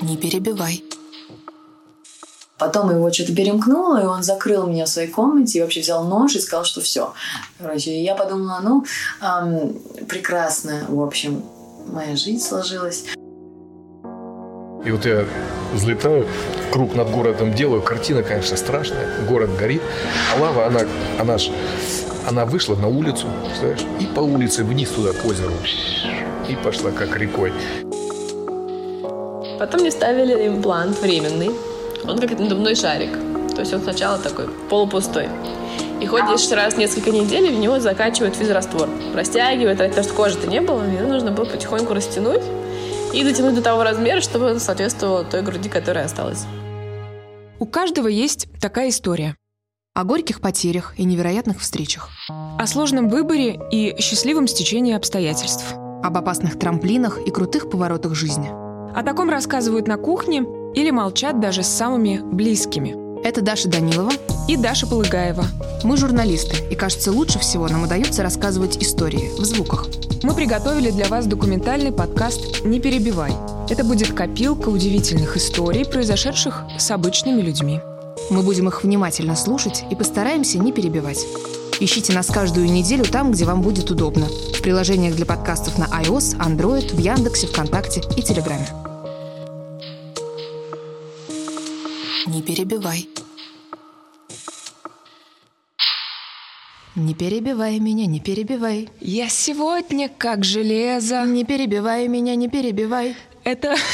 Не перебивай. Потом его что-то перемкнуло, и он закрыл меня в своей комнате и вообще взял нож и сказал, что все. Короче, я подумала, ну, эм, прекрасно, в общем, моя жизнь сложилась. И вот я взлетаю, круг над городом делаю, картина, конечно, страшная, город горит, а лава, она, она ж, она вышла на улицу, знаешь, и по улице вниз туда, к озеру, и пошла как рекой. Потом мне ставили имплант временный, он как надувной шарик. То есть он сначала такой полупустой. И ходишь раз в несколько недель, и в него закачивают физраствор. Растягивают, потому что кожи-то не было, и нужно было потихоньку растянуть и дотянуть до того размера, чтобы он соответствовал той груди, которая осталась. У каждого есть такая история. О горьких потерях и невероятных встречах. О сложном выборе и счастливом стечении обстоятельств. Об опасных трамплинах и крутых поворотах жизни. О таком рассказывают на кухне или молчат даже с самыми близкими. Это Даша Данилова и Даша Полыгаева. Мы журналисты, и кажется, лучше всего нам удается рассказывать истории в звуках. Мы приготовили для вас документальный подкаст «Не перебивай». Это будет копилка удивительных историй, произошедших с обычными людьми. Мы будем их внимательно слушать и постараемся не перебивать. Ищите нас каждую неделю там, где вам будет удобно. В приложениях для подкастов на iOS, Android, в Яндексе, ВКонтакте и Телеграме. Не перебивай. Не перебивай меня, не перебивай. Я сегодня как железо. Не перебивай меня, не перебивай. Это...